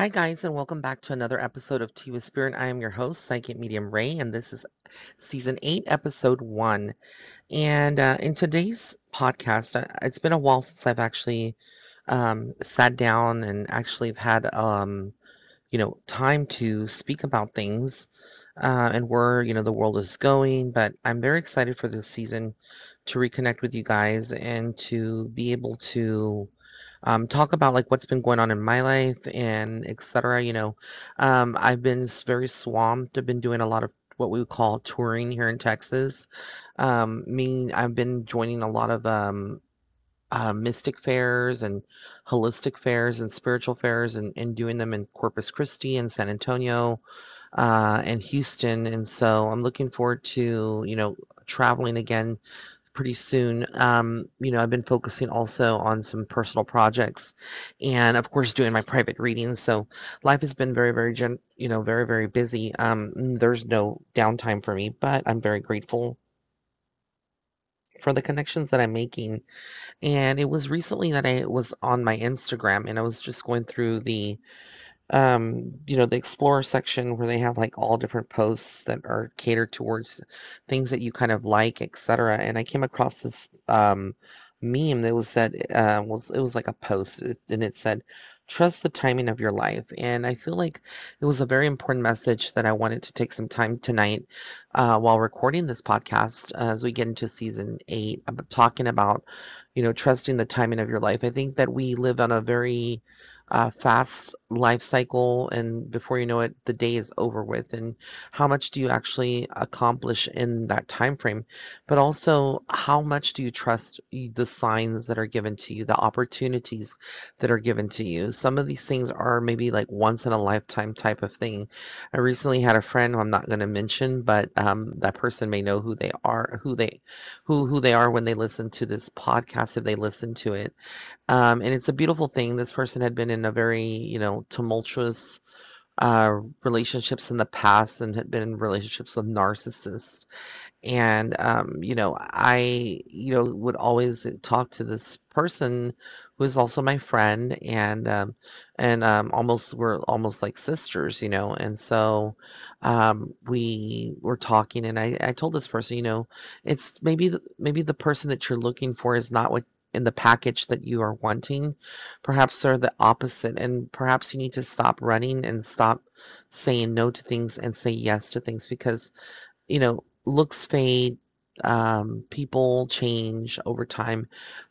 Hi, guys, and welcome back to another episode of Tea with Spirit. I am your host, Psychic Medium Ray, and this is season 8, episode 1. And uh, in today's podcast, uh, it's been a while since I've actually um, sat down and actually had, um, you know, time to speak about things uh, and where, you know, the world is going. But I'm very excited for this season to reconnect with you guys and to be able to um, talk about like what's been going on in my life and etc. You know, um, I've been very swamped. I've been doing a lot of what we call touring here in Texas. Um, me, I've been joining a lot of um, uh, mystic fairs and holistic fairs and spiritual fairs and, and doing them in Corpus Christi and San Antonio uh, and Houston. And so I'm looking forward to, you know, traveling again pretty soon. Um, you know, I've been focusing also on some personal projects and of course doing my private readings. So life has been very, very gen you know, very, very busy. Um, mm, there's no downtime for me, but I'm very grateful for the connections that I'm making. And it was recently that I was on my Instagram and I was just going through the um, you know, the Explorer section where they have like all different posts that are catered towards things that you kind of like, etc. And I came across this um, meme that was said uh, was it was like a post and it said, "Trust the timing of your life." And I feel like it was a very important message that I wanted to take some time tonight uh, while recording this podcast as we get into season eight, about talking about, you know, trusting the timing of your life. I think that we live on a very uh, fast life cycle, and before you know it, the day is over with. And how much do you actually accomplish in that time frame? But also, how much do you trust the signs that are given to you, the opportunities that are given to you? Some of these things are maybe like once in a lifetime type of thing. I recently had a friend I'm not going to mention, but um, that person may know who they are, who they, who who they are when they listen to this podcast, if they listen to it um, and it's a beautiful thing. This person had been in a very, you know, tumultuous uh, relationships in the past and had been in relationships with narcissists. And, um, you know, I, you know, would always talk to this person who is also my friend and, um, and, um, almost, we're almost like sisters, you know. And so, um, we were talking and I, I told this person, you know, it's maybe, the, maybe the person that you're looking for is not what in the package that you are wanting. Perhaps they're the opposite, and perhaps you need to stop running and stop saying no to things and say yes to things because you know, looks fade, um, people change over time,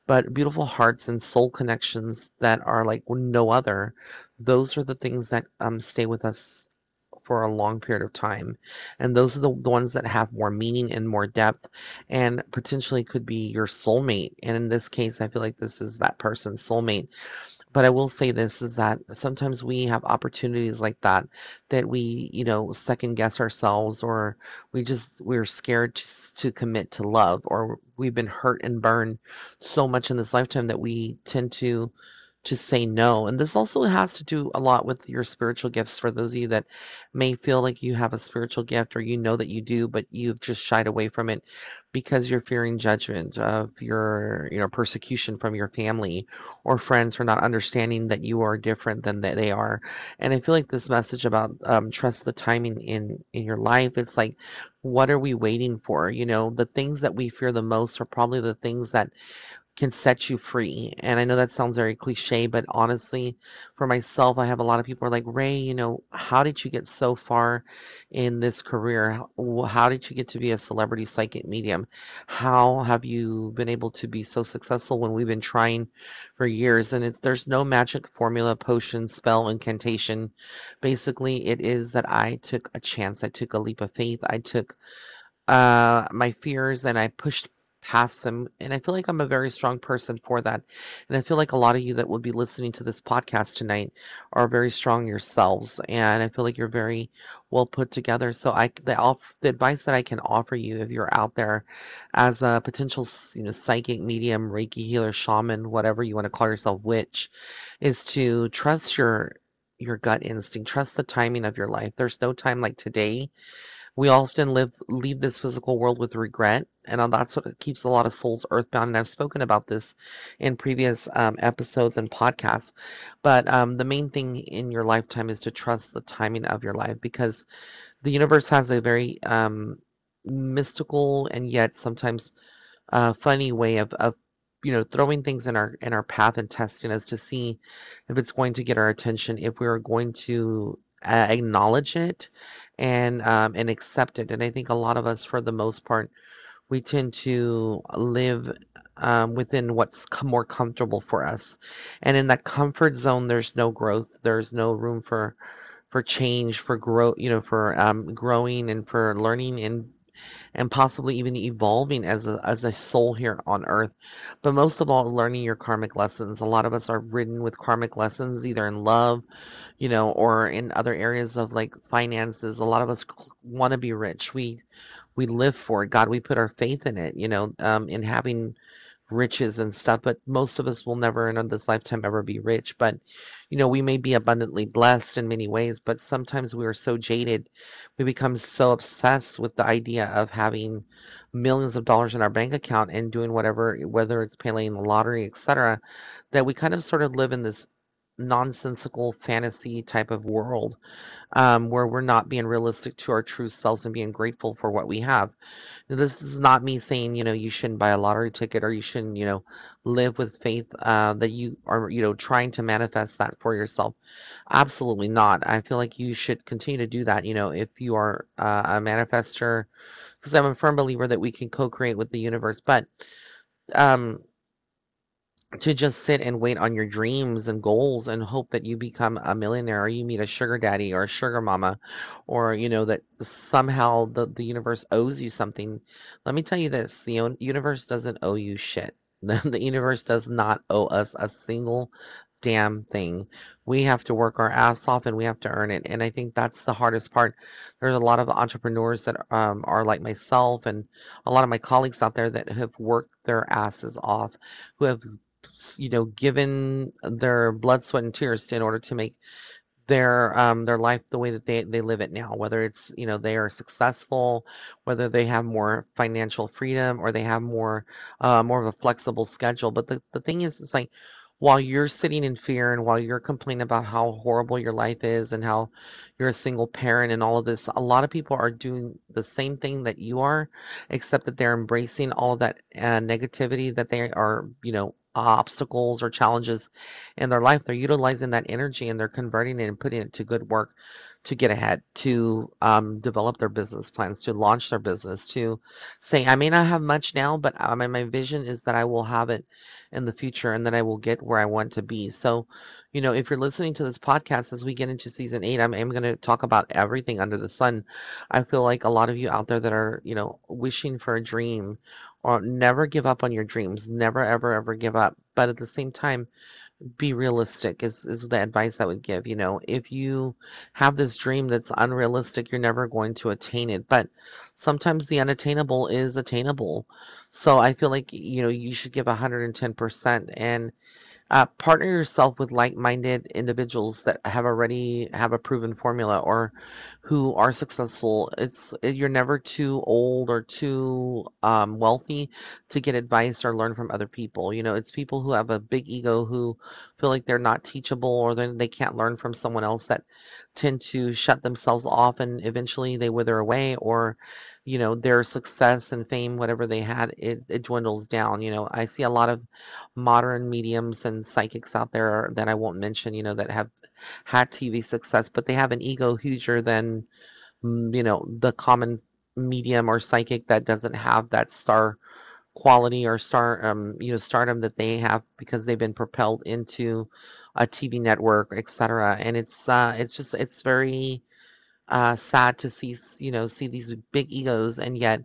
but beautiful hearts and soul connections that are like no other, those are the things that um, stay with us for a long period of time. And those are the, ones that have more meaning and more depth and potentially could be your soulmate. And in this case, I feel like this is that person's soulmate but I will say this is that sometimes we have opportunities like that that we, you know, second guess ourselves or we just we're scared to, to commit to love or we've been hurt and burned so much in this lifetime that we tend to to say no. And this also has to do a lot with your spiritual gifts for those of you that may feel like you have a spiritual gift or you know that you do, but you've just shied away from it because you're fearing judgment of your, you know, persecution from your family or friends for not understanding that you are different than that they are. And I feel like this message about um, trust the timing in in your life, it's like, what are we waiting for? You know, the things that we fear the most are probably the things that can set you free. And I know that sounds very cliche, but honestly, for myself, I have a lot of people are like, Ray, you know, how did you get so far in this career? How did you get to be a celebrity psychic medium? How have you been able to be so successful when we've been trying for years? And it's there's no magic formula, potion, spell, incantation. Basically, it is that I took a chance. I took a leap of faith. I took uh, my fears and I pushed past them. And I feel like I'm a very strong person for that. And I feel like a lot of you that will be listening to this podcast tonight are very strong yourselves. And I feel like you're very well put together. So I, the, the advice that I can offer you if you're out there as a potential, you know, psychic medium, Reiki healer, shaman, whatever you want to call yourself, witch, is to trust your your gut instinct. Trust the timing of your life. There's no time like today we often live leave this physical world with regret, and uh, that's what keeps a lot of souls earthbound. And I've spoken about this in previous um, episodes and podcasts. But um, the main thing in your lifetime is to trust the timing of your life because the universe has a very um, mystical and yet sometimes uh, funny way of, of you know throwing things in our in our path and testing us to see if it's going to get our attention if we're going to uh, acknowledge it and um, and accept it and i think a lot of us for the most part we tend to live um, within what's more comfortable for us. And in that comfort zone there's no growth there's no room for for change for growth you know for um, growing and for learning and and possibly even evolving as a, as a soul here on earth. But most of all, learning your karmic lessons. A lot of us are ridden with karmic lessons, either in love, you know, or in other areas of like finances. A lot of us want to be rich. We we live for it. God, we put our faith in it, you know, um, in having riches and stuff, but most of us will never in this lifetime ever be rich. But, you know, we may be abundantly blessed in many ways, but sometimes we are so jaded, we become so obsessed with the idea of having millions of dollars in our bank account and doing whatever, whether it's playing the lottery, etc., that we kind of sort of live in this nonsensical fantasy type of world um, where we're not being realistic to our true selves and being grateful for what we have. This is not me saying, you know, you shouldn't buy a lottery ticket or you shouldn't, you know, live with faith uh, that you are, you know, trying to manifest that for yourself. Absolutely not. I feel like you should continue to do that, you know, if you are uh, a manifester, because I'm a firm believer that we can co create with the universe. But, um, to just sit and wait on your dreams and goals and hope that you become a millionaire or you meet a sugar daddy or a sugar mama or you know that somehow the, the universe owes you something let me tell you this the universe doesn't owe you shit the universe does not owe us a single damn thing. We have to work our ass off and we have to earn it. And I think that's the hardest part. There's a lot of entrepreneurs that um, are like myself and a lot of my colleagues out there that have worked their asses off, who have you know, given their blood, sweat, and tears in order to make their um, their life the way that they, they live it now. Whether it's you know they are successful, whether they have more financial freedom, or they have more uh, more of a flexible schedule. But the the thing is, it's like while you're sitting in fear and while you're complaining about how horrible your life is and how you're a single parent and all of this, a lot of people are doing the same thing that you are, except that they're embracing all of that uh, negativity that they are, you know, obstacles or challenges in their life, they're utilizing that energy and they're converting it and putting it to good work to get ahead, to um, develop their business plans, to launch their business, to say, I may not have much now, but um, my vision is that I will have it in the future and that I will get where I want to be. So, you know, if you're listening to this podcast as we get into season eight, I'm, I'm going to talk about everything under the sun. I feel like a lot of you out there that are, you know, wishing for a dream or never give up on your dreams, never, ever, ever give up. But at the same time, be realistic is, is the advice I would give. You know, if you have this dream that's unrealistic, you're never going to attain it. But sometimes the unattainable is attainable. So I feel like, you know, you should give 110%. And uh, partner yourself with like-minded individuals that have already have a proven formula or who are successful. It's you're never too old or too um, wealthy to get advice or learn from other people. You know, it's people who have a big ego who feel like they're not teachable or they can't learn from someone else that tend to shut themselves off and eventually they wither away or you know their success and fame whatever they had it, it dwindles down you know i see a lot of modern mediums and psychics out there that i won't mention you know that have had tv success but they have an ego huger than mm, you know the common medium or psychic that doesn't have that star quality or star um, you know stardom that they have because they've been propelled into a TV network, etc. And it's uh, it's just it's very uh, sad to see you know see these big egos and yet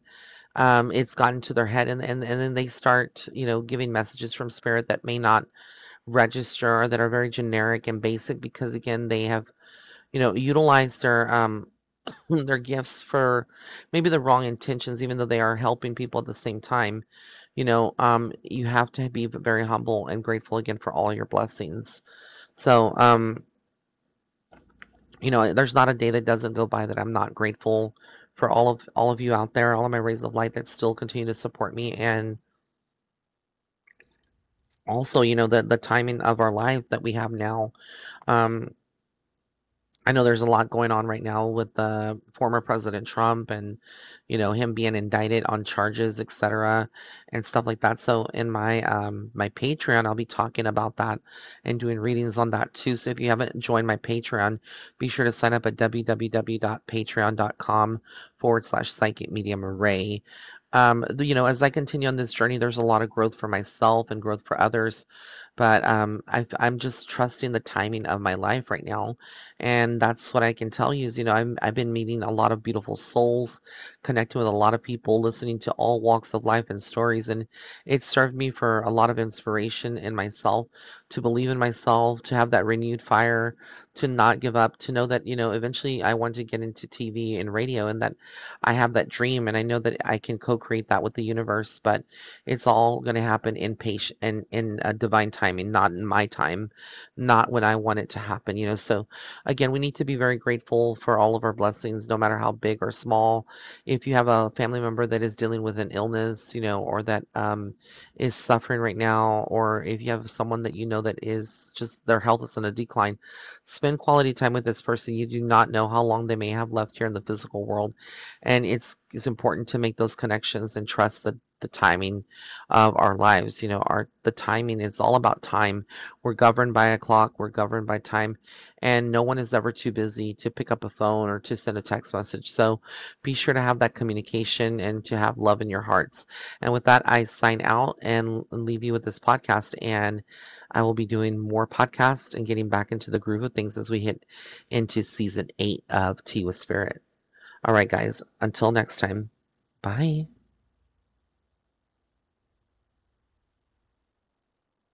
um, it's gotten to their head and, and and then they start you know giving messages from spirit that may not register or that are very generic and basic because again they have you know utilized their um, their gifts for maybe the wrong intentions even though they are helping people at the same time. You know um, you have to be very humble and grateful again for all your blessings. So um, you know, there's not a day that doesn't go by that I'm not grateful for all of all of you out there, all of my rays of light that still continue to support me and also, you know, the the timing of our life that we have now. Um, I know there's a lot going on right now with the former President Trump and, you know, him being indicted on charges, etc., and stuff like that. So in my um, my Patreon, I'll be talking about that and doing readings on that too. So if you haven't joined my Patreon, be sure to sign up at www.patreon.com forward slash psychic medium Ray. Um, you know, as I continue on this journey, there's a lot of growth for myself and growth for others. But um, i am just trusting the timing of my life right now. And that's what I can tell you is, you know, I'm, I've been meeting a lot of beautiful souls, connecting with a lot of people, listening to all walks of life and stories. And it served me for a lot of inspiration in myself to believe in myself, to have that renewed fire, to not give up, to know that, you know, eventually I want to get into TV and radio and that I have that dream and I know that I can co-create that with the universe, but it's all going to happen in patient and in a divine timing, not in my time, not when I want it to happen, you know. So again, we need to be very grateful for all of our blessings, no matter how big or small. If you have a family member that is dealing with an illness, you know, or that um, is suffering right now, or if you have someone that you know that is just their health is in a decline, spend quality time with this person. You do not know how long they may have left here in the physical world. And it's, it's important to make those connections and trust the, the timing of our lives. You know, our the timing is all about time. We're governed by a clock, we're governed by time, and no one is ever too busy to pick up a phone or to send a text message. So be sure to have that communication and to have love in your hearts. And with that, I sign out and leave you with this podcast. And I will be doing more podcasts and getting back into the groove of things as we hit into season eight of Tea with Spirit. All right, guys, until next time, bye.